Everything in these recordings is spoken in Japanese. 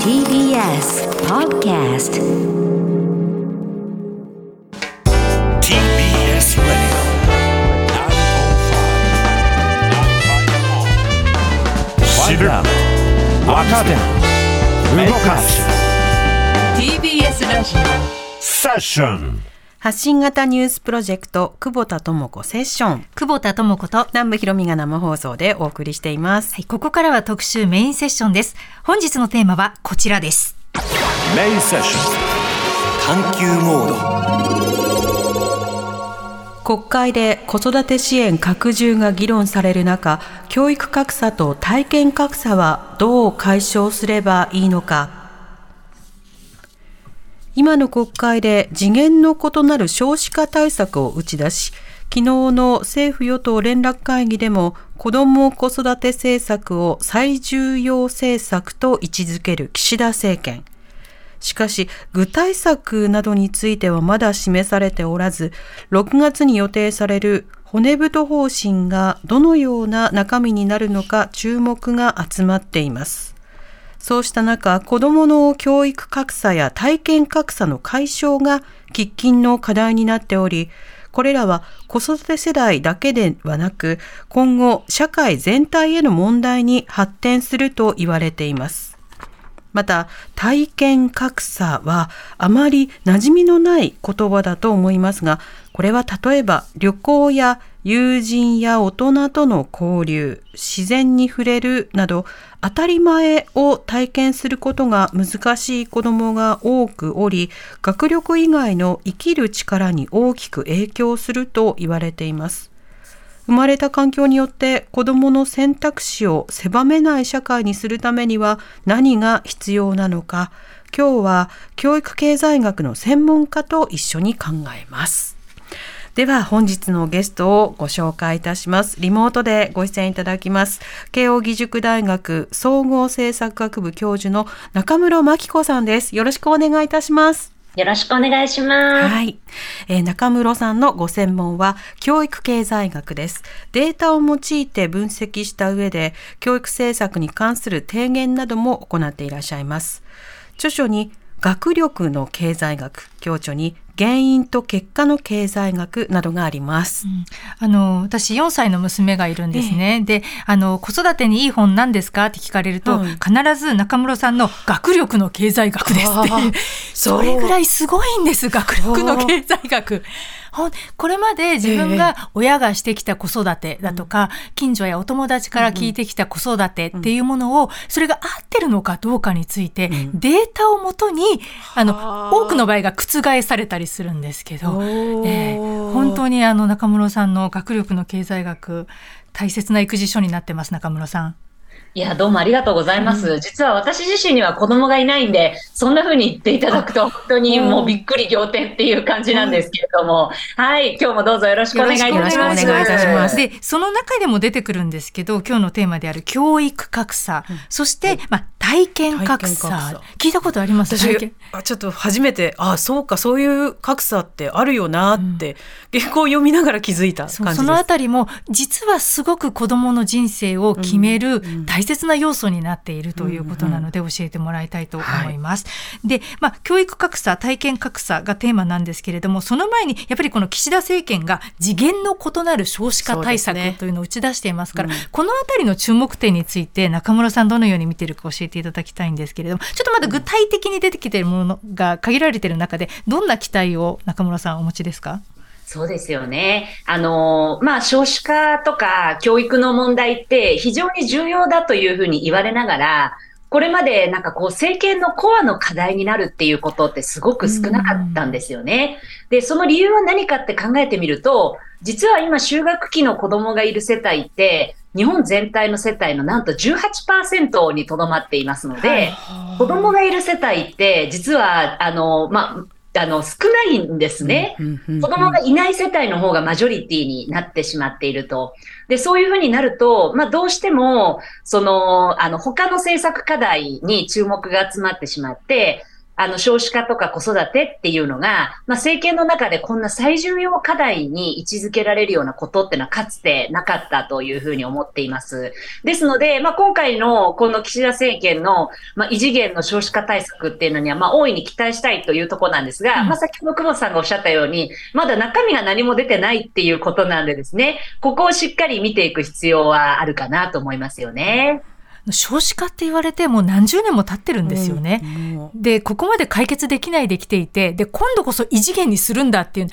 TBS Podcast TBS Radio 知る若手動かす TBS ラジセッション発信型ニュースプロジェクト久保田智子セッション。オ久保田智子と、は南部ひろみが生放送でお送りしています、い、ここからは特集メインセッションです。本日のテーマはこちらです。メインセッション。探求モード。国会で子育て支援拡充が議論される中教育格差と体験格差はどう解消すればいいのか今の国会で次元の異なる少子化対策を打ち出し昨日の政府与党連絡会議でも子ども子育て政策を最重要政策と位置づける岸田政権しかし、具体策などについてはまだ示されておらず、6月に予定される骨太方針がどのような中身になるのか注目が集まっています。そうした中、子どもの教育格差や体験格差の解消が喫緊の課題になっており、これらは子育て世代だけではなく、今後社会全体への問題に発展すると言われています。また体験格差はあまり馴染みのない言葉だと思いますがこれは例えば旅行や友人や大人との交流自然に触れるなど当たり前を体験することが難しい子どもが多くおり学力以外の生きる力に大きく影響すると言われています。生まれた環境によって子どもの選択肢を狭めない社会にするためには何が必要なのか今日は教育経済学の専門家と一緒に考えます。では本日のゲストをご紹介いたします。リモートでご出演いただきます。慶應義塾大学総合政策学部教授の中室真紀子さんです。よろしくお願いいたします。よろしくお願いします。はい、えー中室さんのご専門は教育経済学です。データを用いて分析した上で教育政策に関する提言なども行っていらっしゃいます。著書に学力の経済学、教著に原因と結果の経済学などがあります。あの、私4歳の娘がいるんですね。で、あの、子育てにいい本なんですか？って聞かれると、はい必ず中室さんの学力の経済学ですって。あー。それぐらいすごいんです、学力の経済学。ほんこれまで自分が親がしてきた子育てだとか、近所やお友達から聞いてきた子育てっていうものを、それが合ってるのかどうかについて、データをもとに、あの、多くの場合が覆されたりするんですけど、えー本当にあの中室さんの学力の経済学、大切な育児書になってます、中室さん。いや、どうもありがとうございます。実は私自身には子供がいないんで、そんな風に言っていただくと、本当にもうびっくり仰天っていう感じなんですけれども、はい、今日もどうぞよろしくお願いいたします。よろしくお願いいたします。で、その中でも出てくるんですけど、今日のテーマである教育格差、そして、まあ、体験格差。聞いたことあります？体私験あちょっと初めてあそうかそういう格差ってあるよなって、原稿を読みながら気づいた感じです。そのあたりも実はすごく子どもの人生を決める大切な要素になっているということなので教えてもらいたいと思います。で、まあ、教育格差体験格差がテーマなんですけれどもその前にやっぱりこの岸田政権が次元の異なる少子化対策というのを打ち出していますからこのあたりの注目点について中村さんどのように見ているか教えていただきたいんですけれどもちょっとまだ具体的に出てきているものが限られている中でどんな期待を中村さんお持ちですか？そうですよね。あの、まあ、少子化とか教育の問題って非常に重要だというふうに言われながら、これまでなんかこう政権のコアの課題になるっていうことってすごく少なかったんですよね。で、その理由は何かって考えてみると、実は今就学期の子供がいる世帯って、日本全体の世帯のなんと18%にとどまっていますので、子供がいる世帯って実は、あの、まあ、あの、少ないんですね。子供がいない世帯の方がマジョリティになってしまっていると。で、そういうふうになると、まあ、どうしても、その、あの、他の政策課題に注目が集まってしまって、あの、少子化とか子育てっていうのが、まあ、政権の中でこんな最重要課題に位置づけられるようなことっていうのはかつてなかったというふうに思っています。ですので、まあ、今回のこの岸田政権の、まあ、異次元の少子化対策っていうのには、まあ、大いに期待したいというところなんですが、うん、まあ、先ほど久保さんがおっしゃったように、まだ中身が何も出てないっていうことなんでですね、ここをしっかり見ていく必要はあるかなと思いますよね。少子化って言われてもう何十年も経ってるんですよね。うん、で、ここまで解決できないできていて、で、今度こそ異次元にするんだっていう、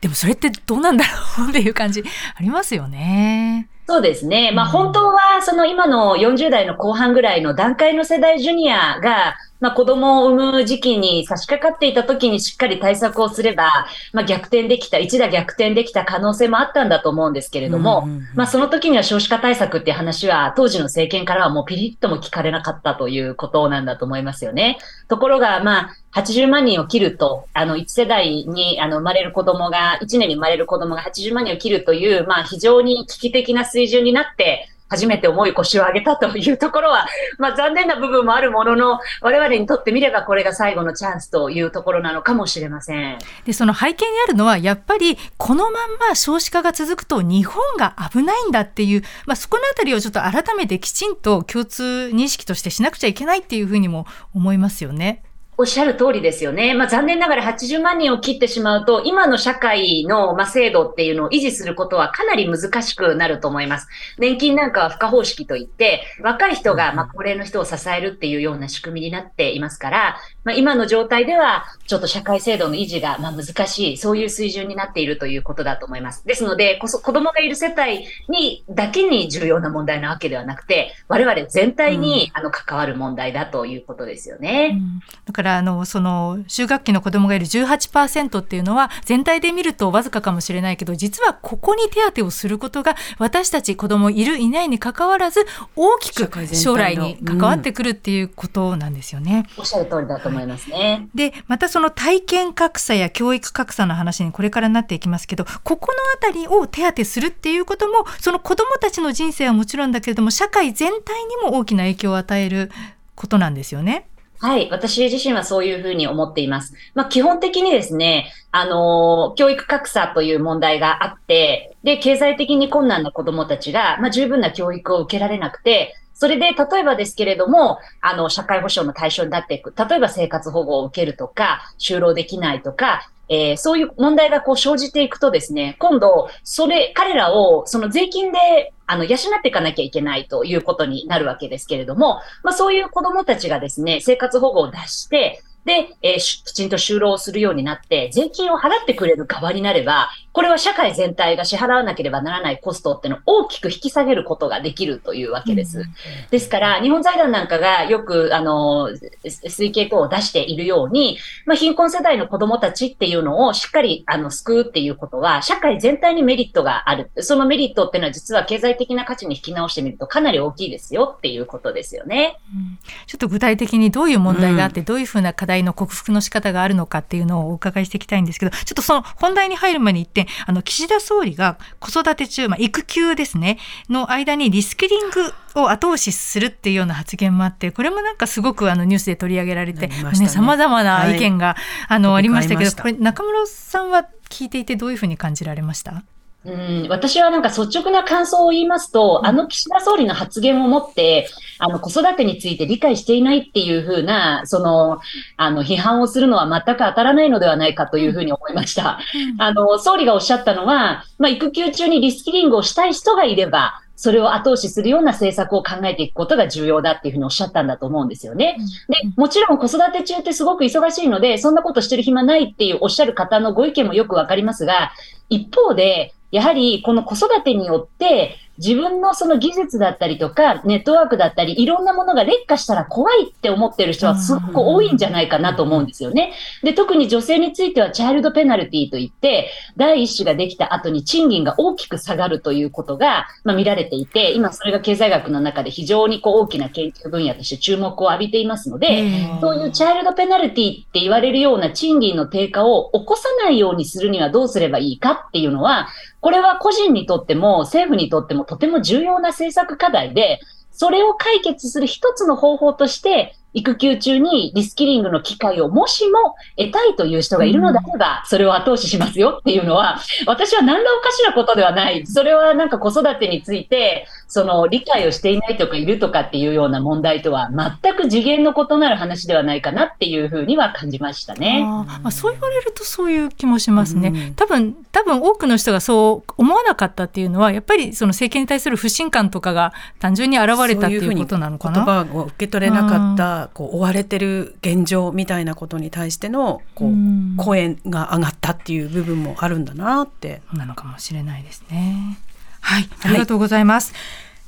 でもそれってどうなんだろうっていう感じありますよね。そうですね。まあ本当はその今の40代の後半ぐらいの段階の世代ジュニアがまあ、子供を産む時期に差し掛かっていた時にしっかり対策をすれば、まあ、逆転できた、一打逆転できた可能性もあったんだと思うんですけれども、まあ、その時には少子化対策っていう話は、当時の政権からはもうピリッとも聞かれなかったということなんだと思いますよね。ところが、まあ、80万人を切ると、あの、1世代にあの生まれる子供が、1年に生まれる子供が80万人を切るという、まあ、非常に危機的な水準になって、初めて重い腰を上げたというところは、まあ残念な部分もあるものの、我々にとってみればこれが最後のチャンスというところなのかもしれません。で、その背景にあるのは、やっぱりこのまんま少子化が続くと日本が危ないんだっていう、まあそこのあたりをちょっと改めてきちんと共通認識としてしなくちゃいけないっていうふうにも思いますよね。おっしゃる通りですよね。まあ、残念ながら80万人を切ってしまうと、今の社会の、まあ、制度っていうのを維持することはかなり難しくなると思います。年金なんかは付加方式といって、若い人が、まあ、高齢の人を支えるっていうような仕組みになっていますから、まあ、今の状態では、ちょっと社会制度の維持が、まあ、難しい、そういう水準になっているということだと思います。ですので、こそ子供がいる世帯にだけに重要な問題なわけではなくて、我々全体に、あの、関わる問題だということですよね。うん、だからからあのその就学期の子どもがいる18%っていうのは全体で見るとわずかかもしれないけど実はここに手当てをすることが私たち子どもいるいないにかかわらず大きく将来に関わってくるっていうことなんですよね。うん、おっしゃる通りだと思いますね。でまたその体験格差や教育格差の話にこれからなっていきますけどここのあたりを手当てするっていうこともその子どもたちの人生はもちろんだけれども社会全体にも大きな影響を与えることなんですよね。はい。私自身はそういうふうに思っています。まあ、基本的にですね、あの、教育格差という問題があって、で、経済的に困難な子供たちが、まあ、十分な教育を受けられなくて、それで、例えばですけれども、あの、社会保障の対象になっていく。例えば生活保護を受けるとか、就労できないとか、えー、そういう問題がこう生じていくとですね、今度、それ、彼らをその税金であの、養っていかなきゃいけないということになるわけですけれども、まあそういう子供たちがですね、生活保護を出して、で、えー、きちんと就労するようになって、税金を払ってくれる側になれば、これは社会全体が支払わなければならないコストっていうのを大きく引き下げることができるというわけです。ですから、日本財団なんかがよく、あの、推計等を出しているように、まあ、貧困世代の子供たちっていうのをしっかり、あの、救うっていうことは、社会全体にメリットがある。そのメリットっていうのは実は経済的な価値に引き直してみるとかなり大きいですよっていうことですよね。うん、ちょっと具体的にどういう問題があって、うん、どういうふうな課題の克服の仕方があるのかっていうのをお伺いしていきたいんですけど、ちょっとその本題に入る前に一点、あの、岸田総理が子育て中、まあ、育休ですね、の間にリスキリングを後押しするっていうような発言もあって、これもなんかすごくあのニュースで取り上げられて、さまざ、まな意見が、はい、あのありましたけど、これ中村さんは聞いていてどういうふうに感じられました？うん、私はなんか率直な感想を言いますと、あの岸田総理の発言をもって、あの子育てについて理解していないっていうふうな、その、あの批判をするのは全く当たらないのではないかというふうに思いました。あの、総理がおっしゃったのは、まあ、育休中にリスキリングをしたい人がいれば、それを後押しするような政策を考えていくことが重要だっていうふうにおっしゃったんだと思うんですよね。で、もちろん子育て中ってすごく忙しいので、そんなことしてる暇ないっていうおっしゃる方のご意見もよくわかりますが、一方で、やはりこの子育てによって自分のその技術だったりとか、ネットワークだったり、いろんなものが劣化したら怖いって思ってる人はすごく多いんじゃないかなと思うんですよね。で、特に女性についてはチャイルドペナルティといって、第一子ができた後に賃金が大きく下がるということが、まあ、見られていて、今それが経済学の中で非常にこう大きな研究分野として注目を浴びていますので、そういうチャイルドペナルティって言われるような賃金の低下を起こさないようにするにはどうすればいいかっていうのは、これは個人にとっても政府にとってもとても重要な政策課題で、それを解決する一つの方法として、育休中にリスキリングの機会をもしも得たいという人がいるのであれば、それを後押ししますよっていうのは、私は何らおかしなことではない。それはなんか子育てについて、その理解をしていないとかいるとかっていうような問題とは全く次元の異なる話ではないかなっていうふうには感じましたね。あーまあ、そう言われるとそういう気もしますね、うん多分多分多くの人がそう思わなかったっていうのはやっぱりその政権に対する不信感とかが単純に現れたっていうことなのかな。言葉を受け取れなかった、こう追われてる現状みたいなことに対してのこう、うん。声が上がったっていう部分もあるんだなって。なのかもしれないですね。はい、ありがとうございます。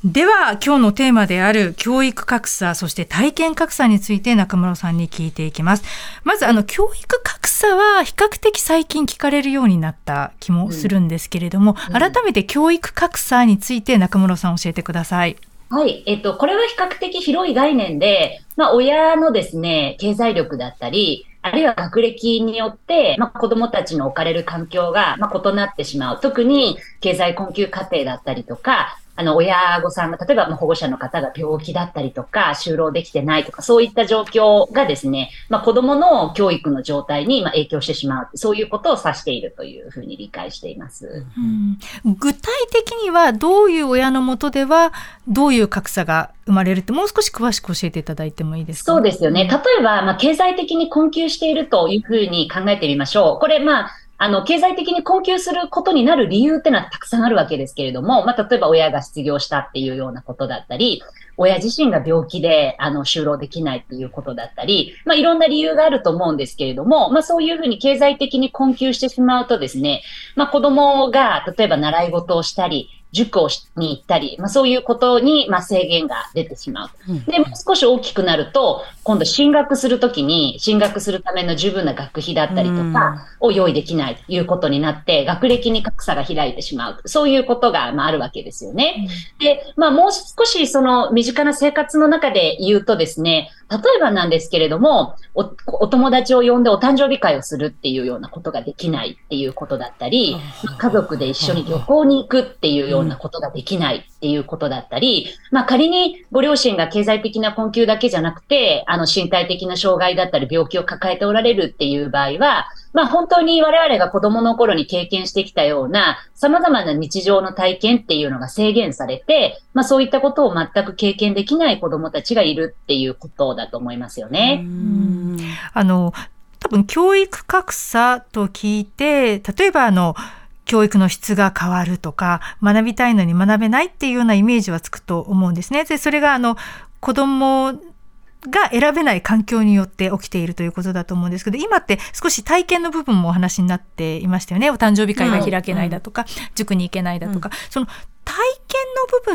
では今日のテーマである教育格差そして体験格差について中村さんに聞いていきます。まずあの教育格差は比較的最近聞かれるようになった気もするんですけれども、改めて教育格差について中村さん教えてくださいはい。えっと、これは比較的広い概念で、まあ、親のですね、経済力だったり、あるいは学歴によって、まあ、子供たちの置かれる環境が、まあ、異なってしまう。特に、経済困窮家庭だったりとか、あの、親御さんが、例えば、まあ保護者の方が病気だったりとか、就労できてないとか、そういった状況がですね、まあ、子供の教育の状態に、まあ、影響してしまう。そういうことを指しているというふうに理解しています。うん具体的にはどういう親のもとではどういう格差が生まれるってもう少し詳しく教えていただいてもいいですか？そうですよね。例えば、まあ、経済的に困窮しているというふうに考えてみましょう。これ、まあ、あの、経済的に困窮することになる理由ってのはたくさんあるわけですけれども、まあ、例えば親が失業したっていうようなことだったり、親自身が病気で、あの、就労できないっていうことだったり、まあ、いろんな理由があると思うんですけれども、まあ、そういうふうに経済的に困窮してしまうとですね、まあ、子供が、例えば習い事をしたり、塾をしに行ったり、まあ、そういうことに、まあ、制限が出てしまう。で、もう少し大きくなると、今度進学するときに、進学するための十分な学費だったりとかを用意できないということになって、学歴に格差が開いてしまう。そういうことが、まあ、あるわけですよね。で、まあ、もう少しその身近な生活の中で言うとですね、例えばなんですけれども、おお友達を呼んでお誕生日会をするっていうようなことができないっていうことだったり、まあ家族で一緒に旅行に行くっていうようなことができないっていうことだったり、まあ仮にご両親が経済的な困窮だけじゃなくて、あの身体的な障害だったり病気を抱えておられるっていう場合は、まあ本当に我々が子供の頃に経験してきたような様々な日常の体験っていうのが制限されて、まあそういったことを全く経験できない子供たちがいるっていうことだと思いますよね。あの多分教育格差と聞いて例えばあの教育の質が変わるとか学びたいのに学べないっていうようなイメージはつくと思うんですね。でそれがあの子供が選べない環境によって起きているということだと思うんですけど今って少し体験の部分もお話になっていましたよねお誕生日会が開けないだとか、塾に行けないだとか、その体験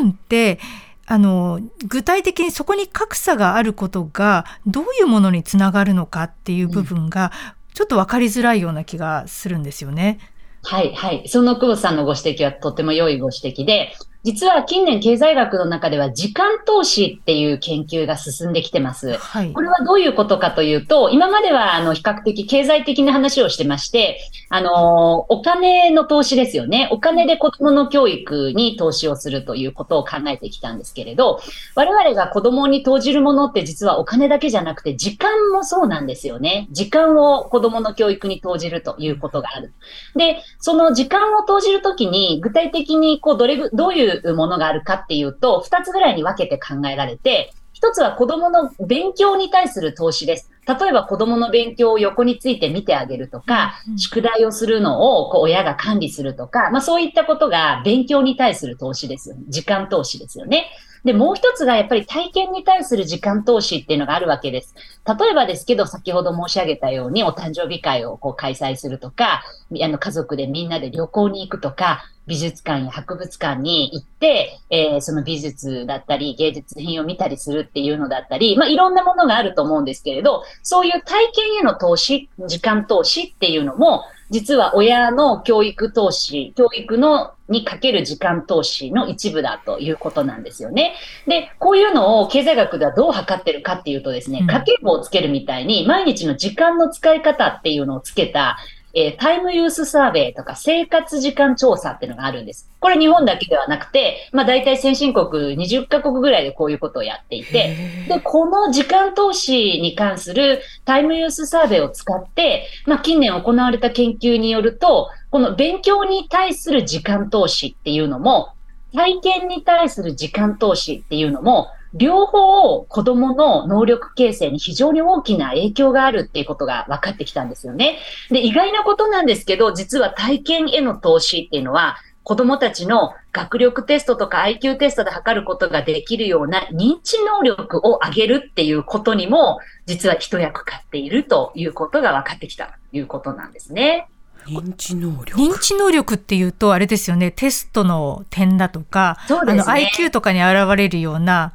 の部分ってあの具体的にそこに格差があることがどういうものにつながるのかっていう部分がちょっと分かりづらいような気がするんですよね。はい、はい。その久保さんのご指摘はとても良いご指摘で、実は近年経済学の中では時間投資っていう研究が進んできてます。はいこれはどういうことかというと、今まではあの比較的経済的な話をしてまして、あの、お金の投資ですよね。お金で子供の教育に投資をするということを考えてきたんですけれど、我々が子供に投じるものって実はお金だけじゃなくて時間もそうなんですよね。時間を子供の教育に投じるということがある。で、その時間を投じるときに具体的にこうどれぐ、どういうものがあるかっていうと、二つぐらいに分けて考えられて、一つは子供の勉強に対する投資です。例えば子供の勉強を横について見てあげるとか、宿題をするのをこう親が管理するとか、まあそういったことが勉強に対する投資ですよね。時間投資ですよね。で、もう一つがやっぱり体験に対する時間投資っていうのがあるわけです。例えばですけど、先ほど申し上げたようにお誕生日会をこう開催するとか、あの家族でみんなで旅行に行くとか、美術館や博物館に行って、えーその美術だったり芸術品を見たりするっていうのだったり、まあいろんなものがあると思うんですけれど、そういう体験への投資、時間投資っていうのも、実は親の教育投資、教育のにかける時間投資の一部だということなんですよね。で、こういうのを経済学ではどう測ってるかっていうとですね、うん家計簿をつけるみたいに毎日の時間の使い方っていうのをつけたえータイムユースサーベイとか生活時間調査っていうのがあるんです。これ日本だけではなくて、まあ大体先進国20カ国ぐらいでこういうことをやっていて、で、この時間投資に関するタイムユースサーベイを使って、まあ近年行われた研究によると、この勉強に対する時間投資っていうのも、体験に対する時間投資っていうのも、両方子供の能力形成に非常に大きな影響があるっていうことが分かってきたんですよね。で、意外なことなんですけど、実は体験への投資っていうのは、子供たちの学力テストとか IQ テストで測ることができるような認知能力を上げるっていうことにも、実は一役買っているということが分かってきたということなんですね。認知能力？認知能力っていうとあれですよねテストの点だとか、そうですねあの IQ とかに現れるような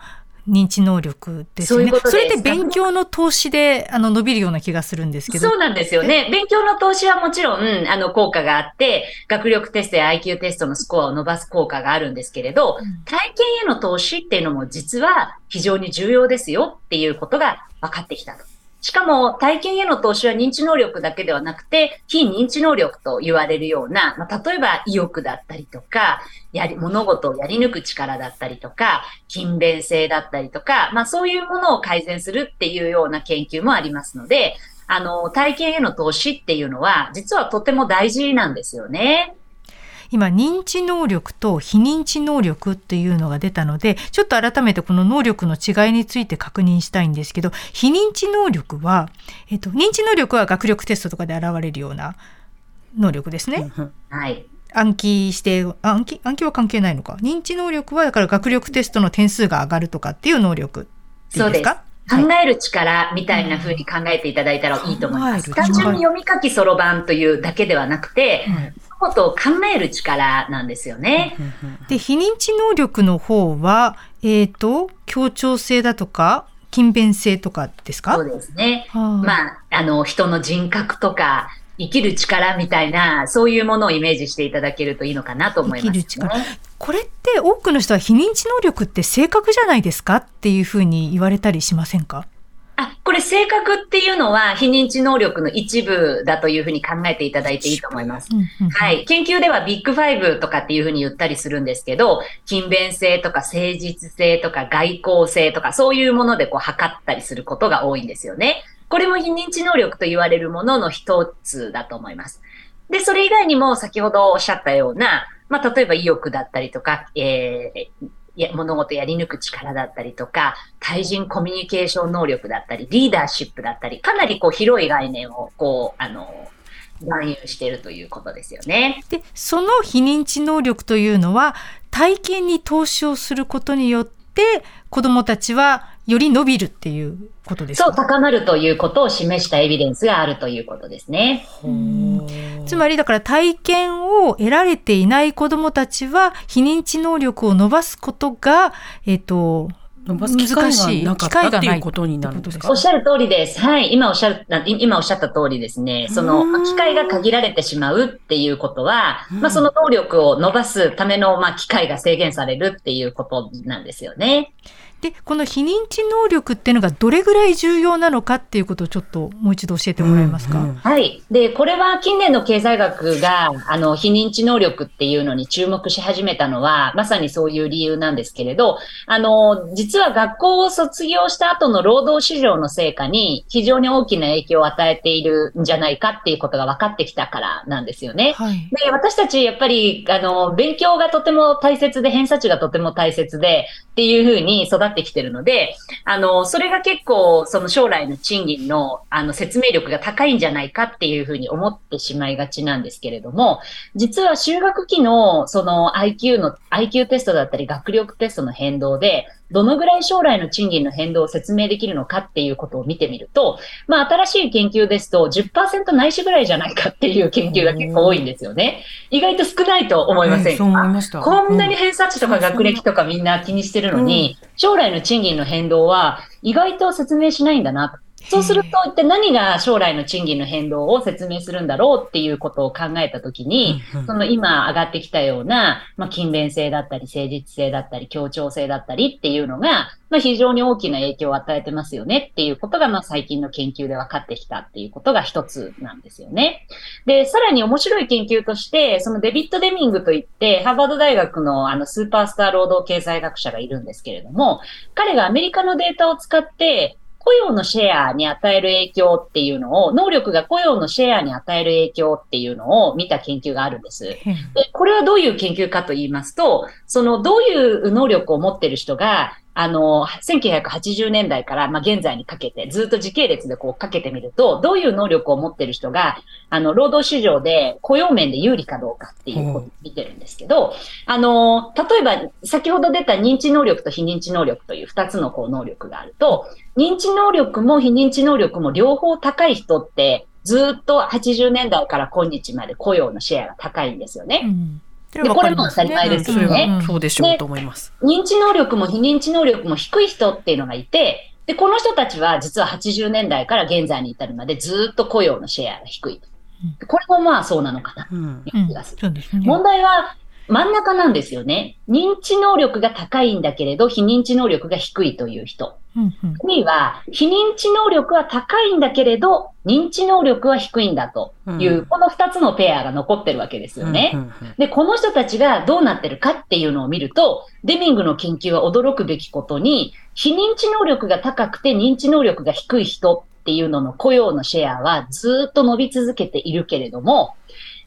認知能力ですよね。それって勉強の投資であの伸びるような気がするんですけど。そうなんですよね。勉強の投資はもちろん、あの、効果があって、学力テストや IQ テストのスコアを伸ばす効果があるんですけれど、体験への投資っていうのも実は非常に重要ですよっていうことが分かってきたと。しかも体験への投資は認知能力だけではなくて、非認知能力と言われるような、まあ、例えば意欲だったりとか、やり、物事をやり抜く力だったりとか、勤勉性だったりとか、まあそういうものを改善するっていうような研究もありますので、あの、体験への投資っていうのは、実はとても大事なんですよね。今認知能力と非認知能力っていうのが出たのでちょっと改めてこの能力の違いについて確認したいんですけど非認知能力は、えっと、認知能力は学力テストとかで現れるような能力ですね。はい。暗記してあ暗記暗記は関係ないのか認知能力はだから学力テストの点数が上がるとかっていう能力ですか？考える力みたいな風に考えていただいたらいいと思います。単純に読み書きそろばんというだけではなくて、はい物事を考える力なんですよね。で非認知能力の方はえっ、と協調性だとか勤勉性とかですか？そうですね。はあまあ、あの、人の人格とか、生きる力みたいな、そういうものをイメージしていただけるといいのかなと思います、ね。生きる力これって多くの人は非認知能力って性格じゃないですかっていうふうに言われたりしませんか？あ、これ性格っていうのは非認知能力の一部だというふうに考えていただいていいと思います。はい。研究ではビッグファイブとかっていうふうに言ったりするんですけど、勤勉性とか誠実性とか外交性とかそういうものでこう測ったりすることが多いんですよね。これも非認知能力と言われるものの一つだと思います。で、それ以外にも先ほどおっしゃったような、まあ、例えば意欲だったりとか、えーや物事やり抜く力だったりとか、対人コミュニケーション能力だったり、リーダーシップだったり、かなりこう広い概念をこう、あの、含有しているということですよね。でその非認知能力というのは体験に投資をすることによって子どもたちはより伸びるっていうことですそう、か高まるということを示したエビデンスがあるということですね。つまりだから体験を得られていない子どもたちは非認知能力を伸ばすことが、えっと伸ばす機会がなかったっていうことになるんですか？おっしゃる通りです。はい。今おっしゃる、あ今おっしゃった通りですね。その、まあ機会が限られてしまうっていうことは、まあその能力を伸ばすための、まあ機会が制限されるっていうことなんですよね。でこの非認知能力っていうのがどれぐらい重要なのかっていうことをちょっともう一度教えてもらえますか、うんうんはい。で、これは近年の経済学が、あの、非認知能力っていうのに注目し始めたのは、まさにそういう理由なんですけれど、あの、実は学校を卒業した後の労働市場の成果に非常に大きな影響を与えているんじゃないかっていうことが分かってきたからなんですよね。はいで、私たち、やっぱり、あの、勉強がとても大切で、偏差値がとても大切で、っていうふうに育ってきてるので、あの、それが結構、その将来の賃金の、あの、説明力が高いんじゃないかっていうふうに思ってしまいがちなんですけれども、実は就学期の、その IQ の、IQ テストだったり、学力テストの変動で、どのぐらい将来の賃金の変動を説明できるのかっていうことを見てみると、まあ、新しい研究ですと10%ないしぐらいじゃないかっていう研究が結構多いんですよね。意外と少ないと思いませんか、そう思いました。こんなに偏差値とか学歴とかみんな気にしてるのに、将来の賃金の変動は意外と説明しないんだなそうすると、一体何が将来の賃金の変動を説明するんだろうっていうことを考えたときに、その今上がってきたような、まあ、勤勉性だったり、誠実性だったり、協調性だったりっていうのが、まあ、非常に大きな影響を与えてますよねっていうことが、まあ、最近の研究で分かってきたっていうことが一つなんですよね。で、さらに面白い研究として、そのデビッド・デミングといって、ハーバード大学のあのスーパースター労働経済学者がいるんですけれども、彼がアメリカのデータを使って、雇用のシェアに与える影響っていうのを、能力が雇用のシェアに与える影響っていうのを見た研究があるんです。で、これはどういう研究かと言いますと、そのどういう能力を持っている人が、あの、1980年代から、まあ、現在にかけて、ずっと時系列でこうかけてみると、どういう能力を持っている人が、あの、労働市場で雇用面で有利かどうかっていうことを見てるんですけど、あの、例えば、先ほど出た認知能力と非認知能力という二つのこう能力があると、認知能力も非認知能力も両方高い人って、ずっと80年代から今日まで雇用のシェアが高いんですよね。うんでこれも当たり前ですよね。うんそうでしょうと思います。認知能力も非認知能力も低い人っていうのがいて、で、この人たちは実は80年代から現在に至るまでずっと雇用のシェアが低い。これもまあそうなのかなとうんいう気がする。問題は真ん中なんですよね。認知能力が高いんだけれど、非認知能力が低いという人。うんうんあるいは、非認知能力は高いんだけれど、認知能力は低いんだという、うんこの二つのペアが残ってるわけですよね。うんうんで、この人たちがどうなってるかっていうのを見ると、デミングの研究は驚くべきことに、非認知能力が高くて認知能力が低い人っていうのの雇用のシェアはずっと伸び続けているけれども、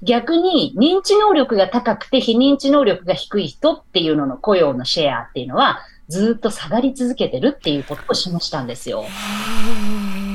逆に認知能力が高くて非認知能力が低い人っていうのの雇用のシェアっていうのはずっと下がり続けてるっていうことを示したんですよ。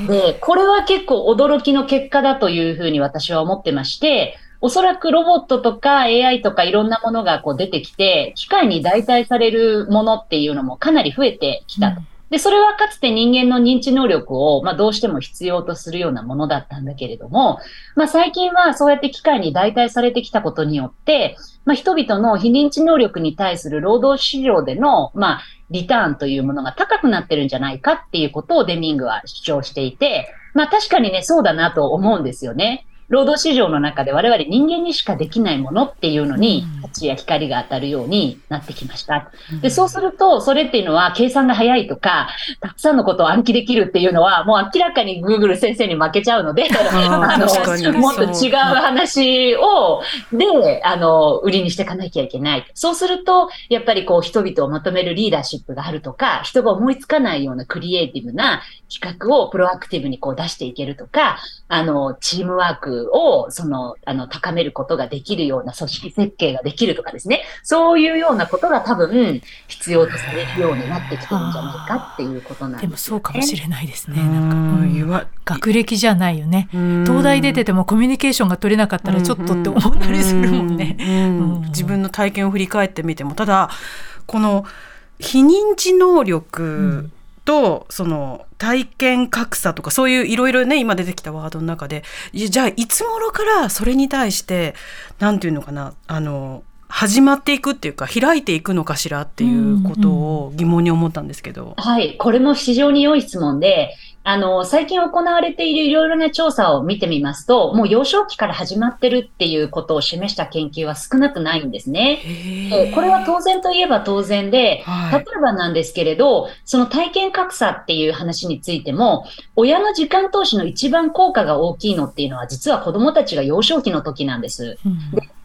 で、これは結構驚きの結果だというふうに私は思ってまして、おそらくロボットとか AI とかいろんなものがこう出てきて、機械に代替されるものっていうのもかなり増えてきたと。で、それはかつて人間の認知能力を、まあ、どうしても必要とするようなものだったんだけれども、まあ、最近はそうやって機械に代替されてきたことによって、まあ、人々の非認知能力に対する労働市場での、まあ、リターンというものが高くなってるんじゃないかっていうことをデミングは主張していて、まあ、確かにね、そうだなと思うんですよね。労働市場の中で我々人間にしかできないものっていうのに、価値や光が当たるようになってきました。で、そうすると、それっていうのは計算が早いとか、たくさんのことを暗記できるっていうのは、もう明らかに Google 先生に負けちゃうので、あ のもっと違う話を、で、あの、売りにしていかなきゃいけない。そうすると、やっぱりこう、人々をまとめるリーダーシップがあるとか、人が思いつかないようなクリエイティブな企画をプロアクティブにこう出していけるとか、あの、チームワークを、その、あの、高めることができるような組織設計ができるとかですね。そういうようなことが多分、必要とされるようになってきてるんじゃないかっていうことなんです、でもそうかもしれないですね。うんなんか、うん言わ学歴じゃないよね。うん東大出ててもコミュニケーションが取れなかったらちょっとって思ったりするもんね。自分の体験を振り返ってみてもただこの非認知能力と、その体験格差とかそういういろいろね今出てきたワードの中でじゃあいつ頃からそれに対してなんていうのかなあの始まっていくっていうか開いていくのかしらっていうことを疑問に思ったんですけど。はい、これも非常に良い質問で、あの、最近行われているいろいろな調査を見てみますと、もう幼少期から始まってるっていうことを示した研究は少なくないんですね。えこれは当然といえば当然で、はい例えばなんですけれど、その体験格差っていう話についても、親の時間投資の一番効果が大きいのっていうのは、実は子供たちが幼少期の時なんです。うん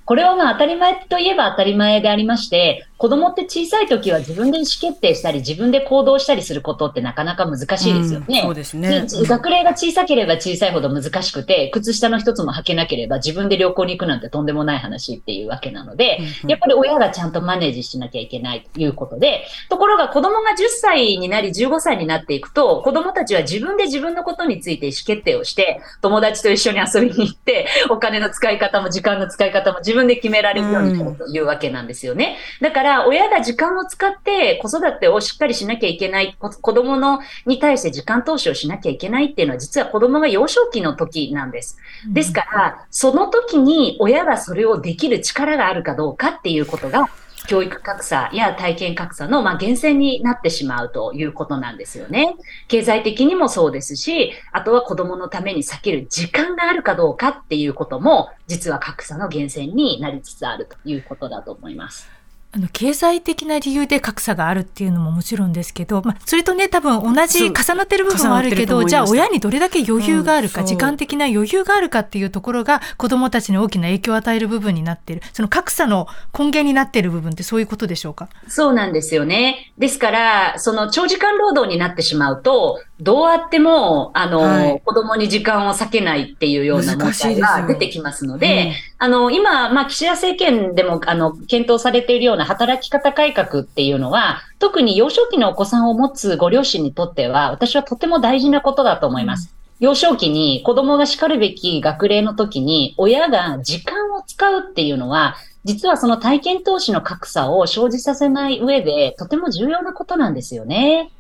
これはまあ当たり前といえば当たり前でありまして、子供って小さい時は自分で意思決定したり、自分で行動したりすることってなかなか難しいですよね。うんそうですね。ち学齢が小さければ小さいほど難しくて、靴下の一つも履けなければ自分で旅行に行くなんてとんでもない話っていうわけなので、うんやっぱり親がちゃんとマネージしなきゃいけないということで、ところが子供が10歳になり15歳になっていくと、子供たちは自分で自分のことについて意思決定をして、友達と一緒に遊びに行って、お金の使い方も時間の使い方も自分で決められるようになるというわけなんですよね。だから、親が時間を使って子育てをしっかりしなきゃいけない、こ子供のに対して時間投資をしなきゃいけないっていうのは、実は子供が幼少期の時なんです。ですから、その時に親がそれをできる力があるかどうかっていうことが教育格差や体験格差の、まあ、源泉になってしまうということなんですよね。経済的にもそうですし、あとは子供のために避ける時間があるかどうかっていうことも、実は格差の源泉になりつつあるということだと思います。あの経済的な理由で格差があるっていうのももちろんですけど、まあ、それとね多分同じ重なってる部分もあるけどじゃあ親にどれだけ余裕があるか、うん、時間的な余裕があるかっていうところが子どもたちに大きな影響を与える部分になっている。その格差の根源になっている部分ってそういうことでしょうか？そうなんですよね。ですからその長時間労働になってしまうとどうあってもあの、はい、子供に時間を割けないっていうような問題が出てきますので、うん、あの今、まあ、岸田政権でもあの検討されているような働き方改革っていうのは、特に幼少期のお子さんを持つご両親にとっては、私はとても大事なことだと思います。幼少期に子供が叱るべき学齢の時に親が時間を使うっていうのは、実はその体験投資の格差を生じさせない上で、とても重要なことなんですよね。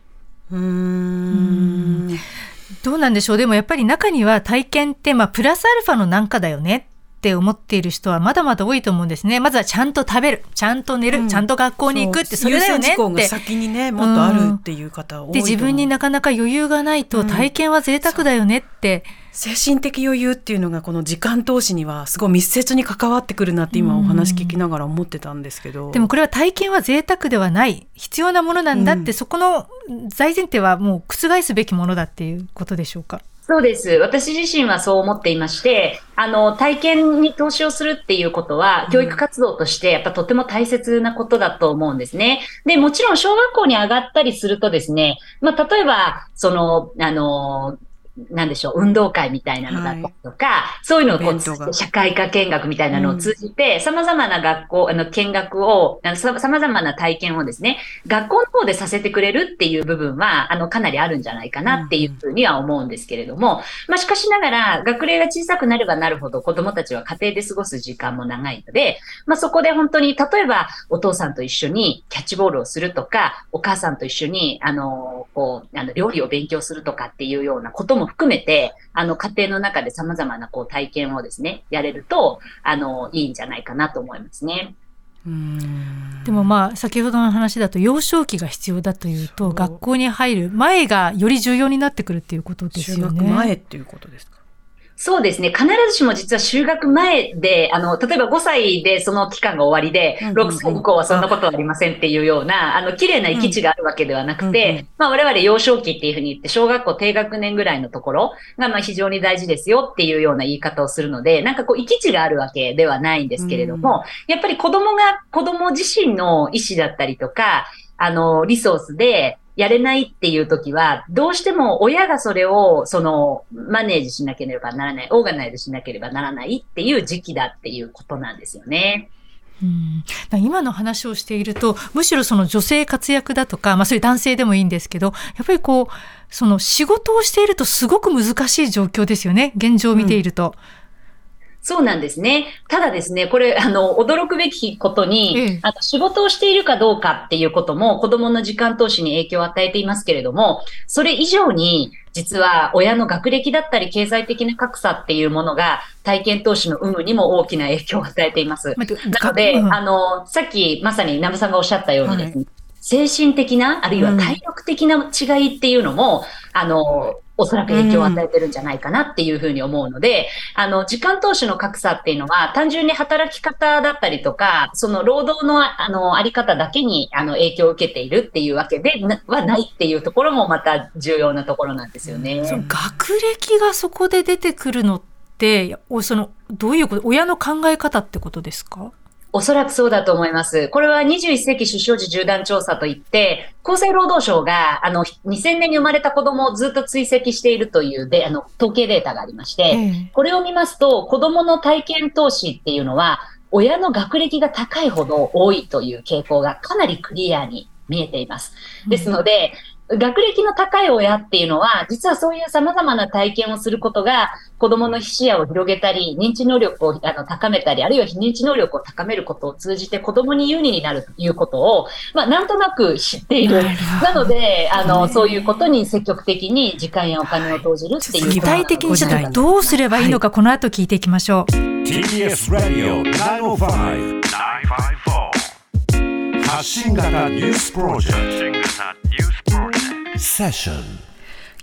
うーんどうなんでしょうでもやっぱり中には体験って、まあ、プラスアルファのなんかだよねって思っている人はまだまだ多いと思うんですね。まずはちゃんと食べる、ちゃんと寝る、うん、ちゃんと学校に行く。ってそれだよね。って。先にねもっとあるっていう方多い、う。ん、で自分になかなか余裕がないと体験は贅沢だよねって。精神的余裕っていうのがこの時間投資にはすごい密接に関わってくるなって今お話聞きながら思ってたんですけど、でもこれは体験は贅沢ではない。必要なものなんだって、そこの大前提はもう覆すべきものだっていうことでしょうか？そうです。私自身はそう思っていまして、あの、体験に投資をするっていうことは、教育活動としてやっぱとても大切なことだと思うんですね。で、もちろん小学校に上がったりするとですね、まあ、例えば、その、あの、なんでしょう、運動会みたいなのだったりとか、はい、そういうのをこう社会科見学みたいなのを通じて、様々な学校、あの、見学を、あの様々な体験をですね、学校の方でさせてくれるっていう部分は、あの、かなりあるんじゃないかなっていうふうには思うんですけれども、まあ、しかしながら、学齢が小さくなればなるほど子供たちは家庭で過ごす時間も長いので、まあ、そこで本当に、例えば、お父さんと一緒にキャッチボールをするとか、お母さんと一緒に、あの、こう、あの、料理を勉強するとかっていうようなこともも含めて、あの、家庭の中で様々なこう体験をですね、やれると、あの、いいんじゃないかなと思いますね。でもまあ先ほどの話だと幼少期が必要だというと学校に入る前がより重要になってくるっていうことですよね。前っていうことですか？そうですね。必ずしも実は就学前で、あの、例えば5歳でその期間が終わりで、6歳以降はそんなことはありませんっていうような、あの、綺麗な行き地があるわけではなくて、まあ我々幼少期っていうふうに言って、小学校低学年ぐらいのところが、まあ非常に大事ですよっていうような言い方をするので、なんかこう、行き地があるわけではないんですけれども、やっぱり子供が、子供自身の意思だったりとか、あの、リソースで、やれないっていう時は、どうしても親がそれを、その、マネージしなければならない、オーガナイズしなければならないっていう時期だっていうことなんですよね。うん今の話をしているとむしろその女性活躍だとか、まあ、そういう男性でもいいんですけどやっぱりこうその仕事をしているとすごく難しい状況ですよね現状を見ていると。うんそうなんですね。ただですね、これ、あの、驚くべきことに、うん、あの仕事をしているかどうかっていうことも子供の時間投資に影響を与えていますけれども、それ以上に、実は親の学歴だったり経済的な格差っていうものが体験投資の有無にも大きな影響を与えています。なので、うん、あの、さっきまさにナムさんがおっしゃったようにですね、はい精神的な、あるいは体力的な違いっていうのも、うん、あの、おそらく影響を与えてるんじゃないかなっていうふうに思うので、うん、あの、時間投資の格差っていうのは、単純に働き方だったりとか、その労働の、あの、あり方だけに、あの、影響を受けているっていうわけではないっていうところもまた重要なところなんですよね。その学歴がそこで出てくるのって、その、どういうこと、親の考え方ってことですか？おそらくそうだと思います。これは21世紀出生時縦断調査といって、厚生労働省が、あの、2000年に生まれた子供をずっと追跡しているというで、あの、統計データがありまして、これを見ますと、子供の体験投資っていうのは、親の学歴が高いほど多いという傾向がかなりクリアに見えています。ですので、学歴の高い親っていうのは、実はそういう様々な体験をすることが、子供の視野を広げたり、認知能力をあの高めたり、あるいは非認知能力を高めることを通じて子供に有利になるということを、まあ、なんとなく知っている。なので、あの、そういうことに積極的に時間やお金を投じるっていう。具体的にちょっとどうすればいいのか、この後聞いていきましょう。TBS Radio 905-954発信型ニュースプロジェクト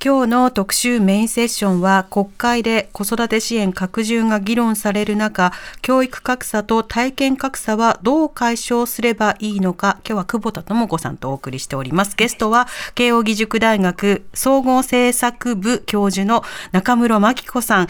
今日の特集メインセッションは国会で子育て支援拡充が議論される中教育格差と体験格差はどう解消すればいいのか今日は久保田智子さんとお送りしております。ゲストは慶應義塾大学総合政策部教授の中室真紀子さん。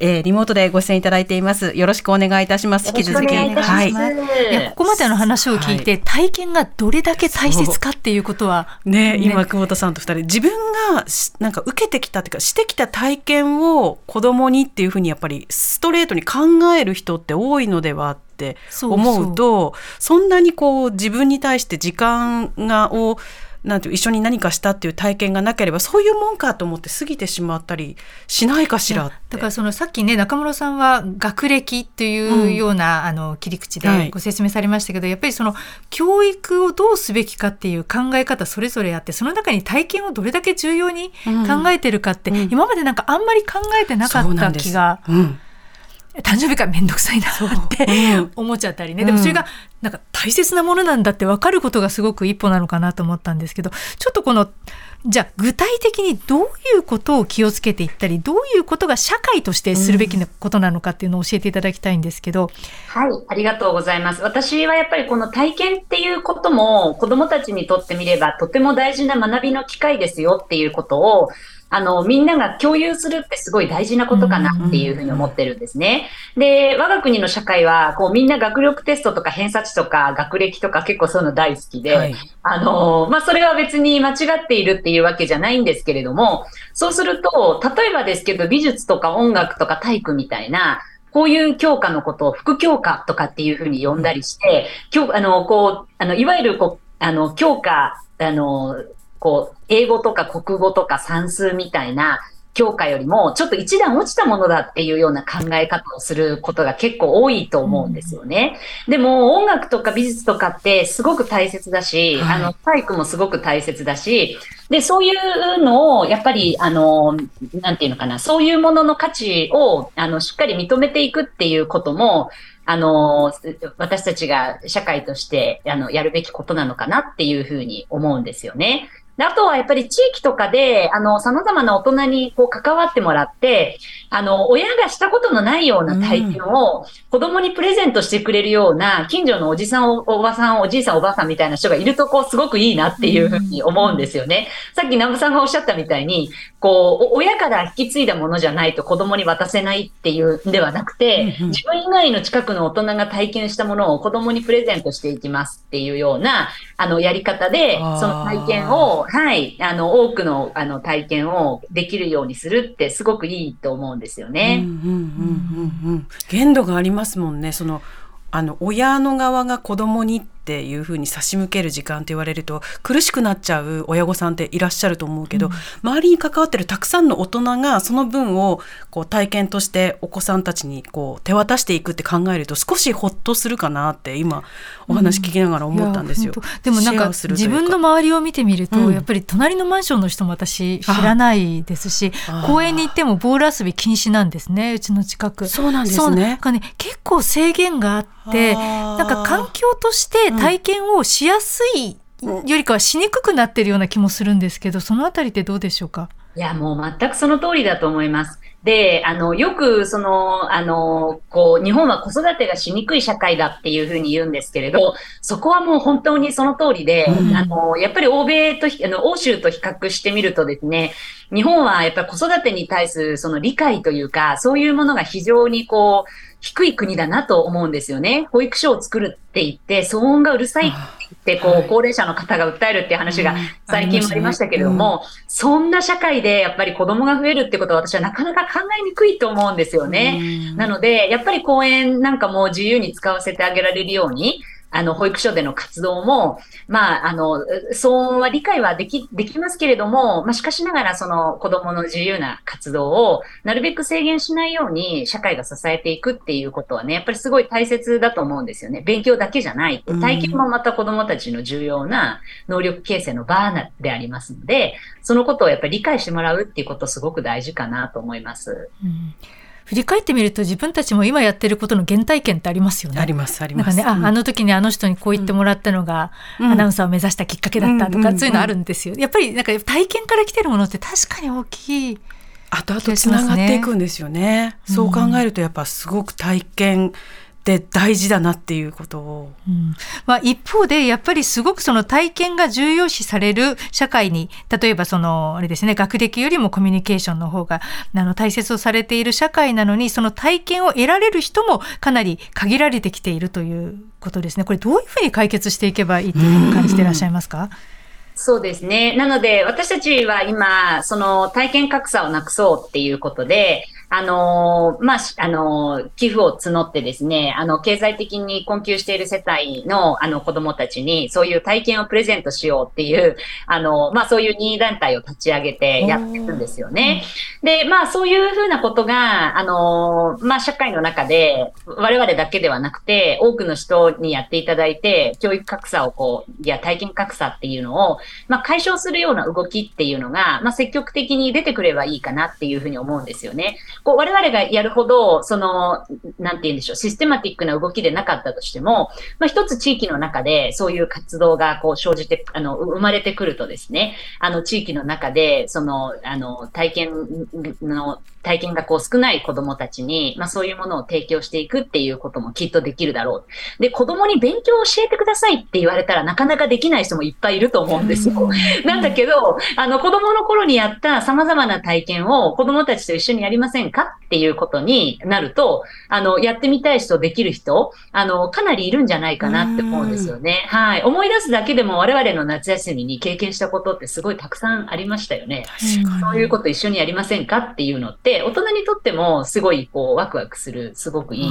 えー、リモートでご出演いただいています。よろしくお願いいたします。引き続き。はい。いや、ここまでの話を聞いて、はい、体験がどれだけ大切かっていうことは。ね、ね、今、久保田さんと二人、自分が、なんか受けてきたっていうか、してきた体験を子供にっていうふうに、やっぱりストレートに考える人って多いのではって思うと、そんなにこう、自分に対して時間が、を、なんていう一緒に何かしたっていう体験がなければそういうもんかと思って過ぎてしまったりしないかしらだからそのさっきね中村さんは学歴というような、うん、あの切り口でご説明されましたけど、はい、やっぱりその教育をどうすべきかっていう考え方それぞれあってその中に体験をどれだけ重要に考えてるかって、うん、今までなんかあんまり考えてなかった気が。うん誕生日会めんどくさいなって思っちゃったりね、でもそれがなんか大切なものなんだって分かることがすごく一歩なのかなと思ったんですけどちょっとこのじゃあ具体的にどういうことを気をつけていったりどういうことが社会としてするべきなことなのかっていうのを教えていただきたいんですけど、はいありがとうございます。私はやっぱりこの体験っていうことも子どもたちにとってみればとても大事な学びの機会ですよっていうことをあの、みんなが共有するってすごい大事なことかなっていうふうに思ってるんですね。で、我が国の社会は、こう、みんな学力テストとか偏差値とか学歴とか結構そういうの大好きで、はい、あの、まあ、それは別に間違っているっていうわけじゃないんですけれども、そうすると、例えばですけど、美術とか音楽とか体育みたいな、こういう教科のことを副教科とかっていうふうに呼んだりして、今日、あの、こう、あの、いわゆるこう、あの、教科、あの、こう、英語とか国語とか算数みたいな教科よりも、ちょっと一段落ちたものだっていうような考え方をすることが結構多いと思うんですよね。うん、でも、音楽とか美術とかってすごく大切だし、はい、あの、体育もすごく大切だし、で、そういうのを、やっぱり、あの、なんていうのかな、そういうものの価値を、あの、しっかり認めていくっていうことも、あの、私たちが社会として、あの、やるべきことなのかなっていうふうに思うんですよね。あとはやっぱり地域とかで、あの、様々な大人にこう関わってもらって、あの、親がしたことのないような体験を子供にプレゼントしてくれるような、近所のおじさんお、おばさん、おじいさん、おばあさんみたいな人がいると、こう、すごくいいなっていうふうに思うんですよね。さっき南部さんがおっしゃったみたいに、こう、親から引き継いだものじゃないと子供に渡せないっていうんではなくて、自分以外の近くの大人が体験したものを子供にプレゼントしていきますっていうような、あの、やり方で、その体験を、はい、あの、多くの、あの、体験をできるようにするってすごくいいと思うんですよね。うんうんうんうん。限度がありますもんね。その、あの、親の側が子供にっていうふうに差し向ける時間って言われると苦しくなっちゃう親御さんっていらっしゃると思うけど、うん、周りに関わってるたくさんの大人がその分をこう体験としてお子さんたちにこう手渡していくって考えると少しほっとするかなって今お話聞きながら思ったんですよ。うん、でもなんか自分の周りを見てみると、うん、やっぱり隣のマンションの人も私知らないですし公園に行ってもボール遊び禁止なんですねうちの近く。そうなんですね。ね結構制限があってなんか環境として体験をしやすいよりかはしにくくなってるような気もするんですけど、そのあたりってどうでしょうか？いや、もう全くその通りだと思います。で、あの、よく、その、あの、こう、日本は子育てがしにくい社会だっていうふうに言うんですけれど、そこはもう本当にその通りで、うん、あの、やっぱり欧米と、あの、欧州と比較してみるとですね、日本はやっぱり子育てに対するその理解というか、そういうものが非常にこう、低い国だなと思うんですよね。保育所を作るって言って、騒音がうるさいってこう、高齢者の方が訴えるっていう話が最近もありましたけれども、そんな社会でやっぱり子供が増えるってことは私はなかなか考えにくいと思うんですよね。なので、やっぱり公園なんかも自由に使わせてあげられるように、あの、保育所での活動も、まあ、あの、騒音は理解はでき、できますけれども、まあ、しかしながら、その子供の自由な活動を、なるべく制限しないように、社会が支えていくっていうことはね、やっぱりすごい大切だと思うんですよね。勉強だけじゃない。体験もまた子供たちの重要な能力形成の場でありますので、そのことをやっぱり理解してもらうっていうことすごく大事かなと思います。うん振り返ってみると自分たちも今やってることの原体験ってありますよね。ありますあります。なんかね、あ、うんあの時にあの人にこう言ってもらったのが、うんアナウンサーを目指したきっかけだったとか、そういうのあるんですよ。やっぱりなんか体験から来てるものって確かに大きい。後々つながっていくんですよね。そう考えるとやっぱすごく体験って大事だなっていうことを。うんまあ、一方でやっぱりすごくその体験が重要視される社会に例えばそのあれですね学歴よりもコミュニケーションの方があの大切とされている社会なのにその体験を得られる人もかなり限られてきているということですねこれどういうふうに解決していけばいいというふうに感じていらっしゃいますか、そうですね。なので、私たちは今、その体験格差をなくそうっていうことで、あのーまあ、しあのー寄付を募ってですね、あの、経済的に困窮している世帯の、あの、子供たちに、そういう体験をプレゼントしようっていう、あの、まあ、そういう任意団体を立ち上げてやっていくんですよね。で、まあ、そういうふうなことが、あのーまあ、社会の中で、我々だけではなくて、多くの人にやっていただいて、教育格差をこう、いや、体験格差っていうのを、まあ、解消するような動きっていうのが、まあ、積極的に出てくればいいかなっていうふうに思うんですよね。こう我々がやるほど、その、なんて言うんでしょう、システマティックな動きでなかったとしても、まあ、一つ地域の中でそういう活動がこう生じて、あの、生まれてくるとですね、あの、地域の中で、その、あの、体験の、体験がこう少ない子供たちに、まあそういうものを提供していくっていうこともきっとできるだろう。で、子供に勉強を教えてくださいって言われたらなかなかできない人もいっぱいいると思うんですよ。なんだけど、あの子供の頃にやった様々な体験を子供たちと一緒にやりませんかっていうことになると、あの、やってみたい人、できる人、あの、かなりいるんじゃないかなって思うんですよね。はい。思い出すだけでも我々の夏休みに経験したことってすごいたくさんありましたよね。そういうこと一緒にやりませんかっていうのって、大人にとってもすごいこうワクワクする、すごくいい。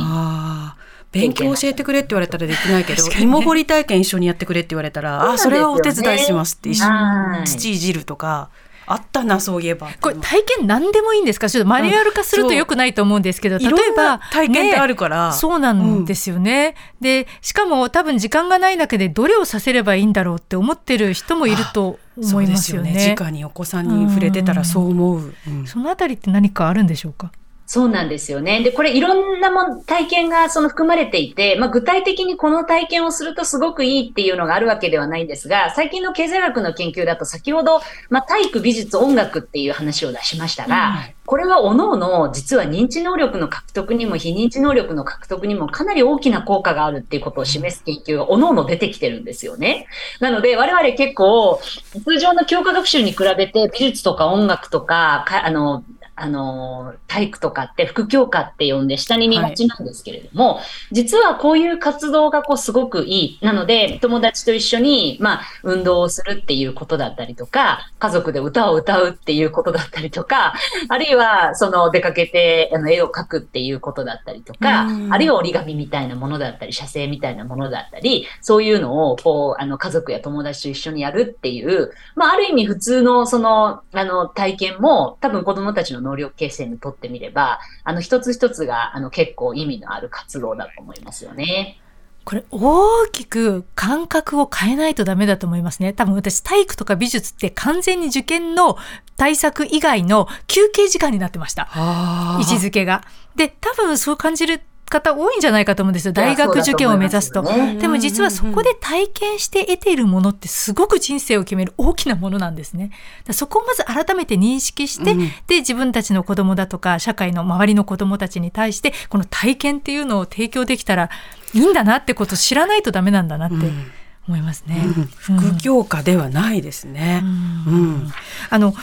勉強教えてくれって言われたらできないけど、芋掘り体験一緒にやってくれって言われたら、ああ、それはお手伝いしますって一緒はい。に土いじるとか、あったな、そういえば。これ体験何でもいいんですか？ちょっとマニュアル化すると良くないと思うんですけど、例えいろんなば体験ってあるから、そうなんですよね。で、しかも多分時間がないだけでどれをさせればいいんだろうって思ってる人もいると思いますよね。よね。直にお子さんに触れてたらそう思う。うんそのあたりって何かあるんでしょうか？そうなんですよね。で、これいろんなもん体験がその含まれていて、まあ、具体的にこの体験をするとすごくいいっていうのがあるわけではないんですが、最近の経済学の研究だと先ほど、まあ、体育、美術、音楽っていう話を出しましたが、これは各々実は認知能力の獲得にも非認知能力の獲得にもかなり大きな効果があるっていうことを示す研究が各々出てきてるんですよね。なので我々結構通常の教科学習に比べて美術とか音楽とか、かあの、あの、体育とかって副教科って呼んで下に見がちなんですけれども、実はこういう活動がこうすごくいい。なので、友達と一緒に、まあ、運動をするっていうことだったりとか、家族で歌を歌うっていうことだったりとか、あるいは、その出かけてあの絵を描くっていうことだったりとか、うんあるいは折り紙みたいなものだったり、写生みたいなものだったり、そういうのを、こう、あの、家族や友達と一緒にやるっていう、まあ、ある意味普通の、その、あの、体験も、多分子供たちの能力形成にとってみれば、あの、一つ一つが、あの、結構意味のある活動だと思いますよね。これ大きく感覚を変えないとダメだと思いますね。多分私体育とか美術って完全に受験の対策以外の休憩時間になってました。あー位置づけが。で、多分そう感じる方多いんじゃないかと思うんですよ。大学受験を目指すと。でも実はそこで体験して得ているものってすごく人生を決める大きなものなんですね。そこをまず改めて認識して、うんで、自分たちの子供だとか、社会の周りの子供たちに対して、この体験っていうのを提供できたらいいんだなってことを知らないとダメなんだなってうん思いますね。うん副教科ではないですね。うんあの、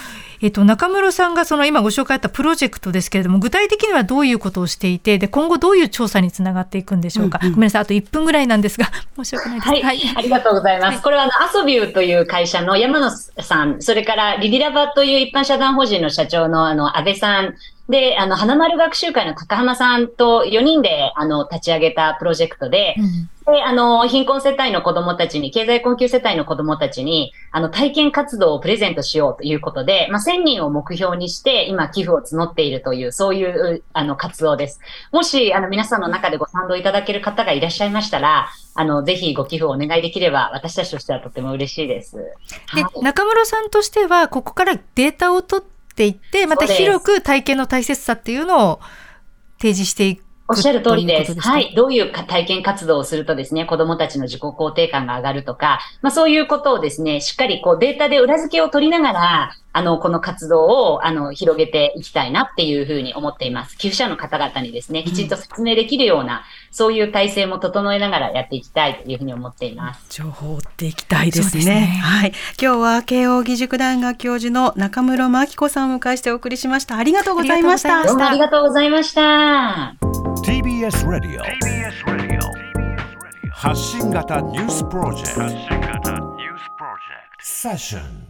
えっと、中室さんがその今ご紹介あったプロジェクトですけれども、具体的にはどういうことをしていて、で、今後どういう調査につながっていくんでしょうか。うんうん。ごめんなさい、あと1分ぐらいなんですが、申し訳ないです。はい、ありがとうございます。これはあの、アソビューという会社の山野さん、それからリリラバという一般社団法人の社長のあの、安倍さん、で、あの、花丸学習会の高浜さんと4人で、あの、立ち上げたプロジェクトで、うんで、あの、貧困世帯の子供たちに、経済困窮世帯の子供たちに、あの、体験活動をプレゼントしようということで、まあ、1000人を目標にして、今、寄付を募っているという、そういう、あの、活動です。もし、あの、皆さんの中でご賛同いただける方がいらっしゃいましたら、あの、ぜひご寄付をお願いできれば、私たちとしてはとても嬉しいです。ではい、中室さんとしては、ここからデータを取っていって、また広く体験の大切さっていうのを提示していくおっしゃる通りです。といではい、どういうか体験活動をするとですね、子供たちの自己肯定感が上がるとか、まあそういうことをですね、しっかりこうデータで裏付けを取りながら、あの、この活動を、あの、広げていきたいなっていうふうに思っています。寄付者の方々にですね、きちんと説明できるような、そういう体制も整えながらやっていきたいというふうに思っています。情報を追っていきたいですね。すねはい。今日は慶應義塾大学教授の中室真紀子さんを迎えしてお送りしました。ありがとうございました。ありがとうございましたどうもありがとうございました。TBS ラディオ TBS Radio 発信型ニュースプロジェクト発信型ニュースプロジェクトセッション